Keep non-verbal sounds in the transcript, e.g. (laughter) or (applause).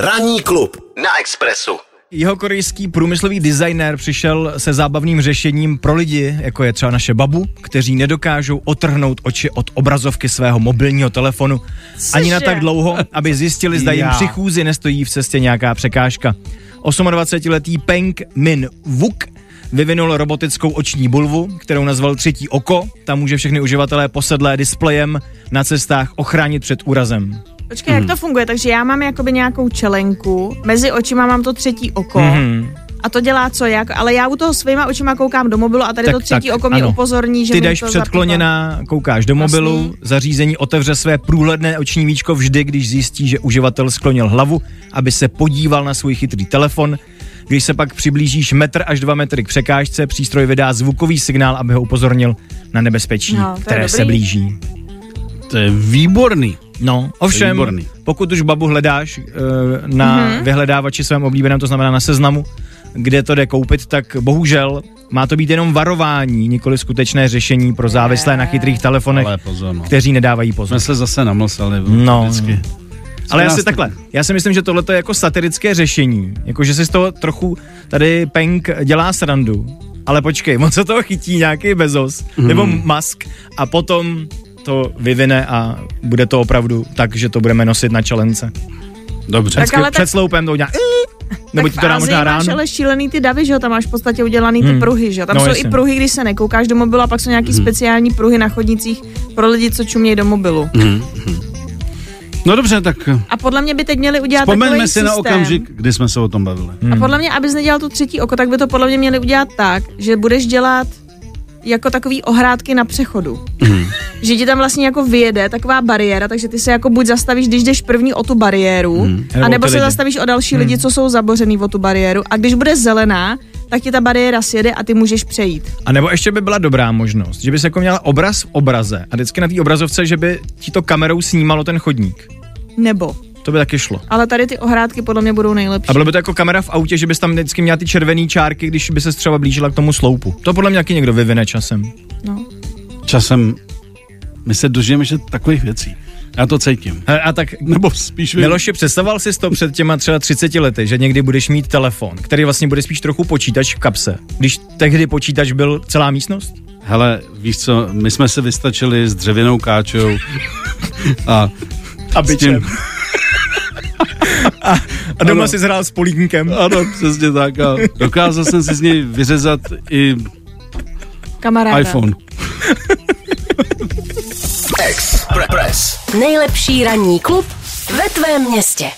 Ranní klub na Expressu. Jeho korejský průmyslový designer přišel se zábavným řešením pro lidi, jako je třeba naše babu, kteří nedokážou otrhnout oči od obrazovky svého mobilního telefonu ani na tak dlouho, aby zjistili, zda jim při chůzi nestojí v cestě nějaká překážka. 28-letý Peng Min Wook vyvinul robotickou oční bulvu, kterou nazval třetí oko. Tam může všechny uživatelé posedlé displejem na cestách ochránit před úrazem. Počkej, Mhm. jak to funguje? Takže já mám jakoby nějakou čelenku, mezi očima mám to třetí oko. Mhm. A to dělá co jak, ale já u toho svýma očima koukám do mobilu a tady Tak- to třetí tak, oko mě ano. upozorní, že Ty jdeš to předkloněná, koukáš do mobilu, Jasný. zařízení otevře své průhledné oční víčko vždy, když zjistí, že uživatel sklonil hlavu, aby se podíval na svůj chytrý telefon. Když se pak přiblížíš metr až dva metry k překážce, přístroj vydá zvukový signál, aby ho upozornil na nebezpečí, No, které se dobrý. blíží. To je výborný. No, ovšem, výborný. pokud už babu hledáš uh, na Mhm. mm-hmm. vyhledávači svém oblíbeném, to znamená na seznamu, kde to jde koupit, tak bohužel má to být jenom varování, nikoli skutečné řešení pro závislé na chytrých telefonech, pozor, no. kteří nedávají pozor. Jsme se zase namlsali. No. Vždycky. Ale já si takhle, já si myslím, že tohle je jako satirické řešení, jako že si z toho trochu tady Peng dělá srandu, ale počkej, (laughs) on se toho chytí nějaký Bezos Mhm. nebo Musk a potom to vyvine a bude to opravdu tak, že to budeme nosit na čelence. Dobře. Tak ale tak- Před sloupem to udělá (laughs) nebo ti tak to dá možná Asii máš ráno. ale šílený ty davy, že jo, tam máš v podstatě udělaný ty Hmm. pruhy, že jo. Tam No, jsou jasně. i pruhy, když se nekoukáš do mobilu a pak jsou nějaký Hmm. speciální pruhy na chodnicích pro lidi, co čumějí do mobilu. No dobře, tak A podle mě by teď měli udělat vzpomeňme takový si na systém. okamžik, kdy jsme se o tom bavili. Hmm. A podle mě, abys nedělal to třetí oko, tak by to podle mě měli udělat tak, že budeš dělat jako takový ohrádky na přechodu. Mhm. Že ti tam vlastně jako vyjede taková bariéra, takže ty se jako buď zastavíš, když jdeš první o tu bariéru, Mhm. Nebo a nebo ty se lidi. zastavíš o další lidi, co jsou zabořený o tu bariéru. A když bude zelená, tak ti ta bariéra sjede a ty můžeš přejít. A nebo ještě by byla dobrá možnost, že bys jako měla obraz v obraze a vždycky na té obrazovce, že by ti to kamerou snímalo ten chodník. Nebo. To by taky šlo. Ale tady ty ohrádky podle mě budou nejlepší. A bylo by to jako kamera v autě, že bys tam vždycky měla ty červené čárky, když by se třeba blížila k tomu sloupu. To podle mě taky někdo vyvine časem. No. Časem my se dožijeme že takových věcí. Já to cítím. He, A tak Nebo spíš vím. Miloši, představoval jsi to před těma třeba 30 lety, že někdy budeš mít telefon, který vlastně bude spíš trochu počítač v kapse, když tehdy počítač byl celá místnost? Hele, víš co, my jsme se vystačili s dřevěnou káčou a, A s tím, (laughs) A doma Ano. si hrál s polítníkem. ano, přesně tak. A dokázal jsem si z něj vyřezat i Kamaráda. iPhone. Express. Nejlepší ranní klub ve tvém městě.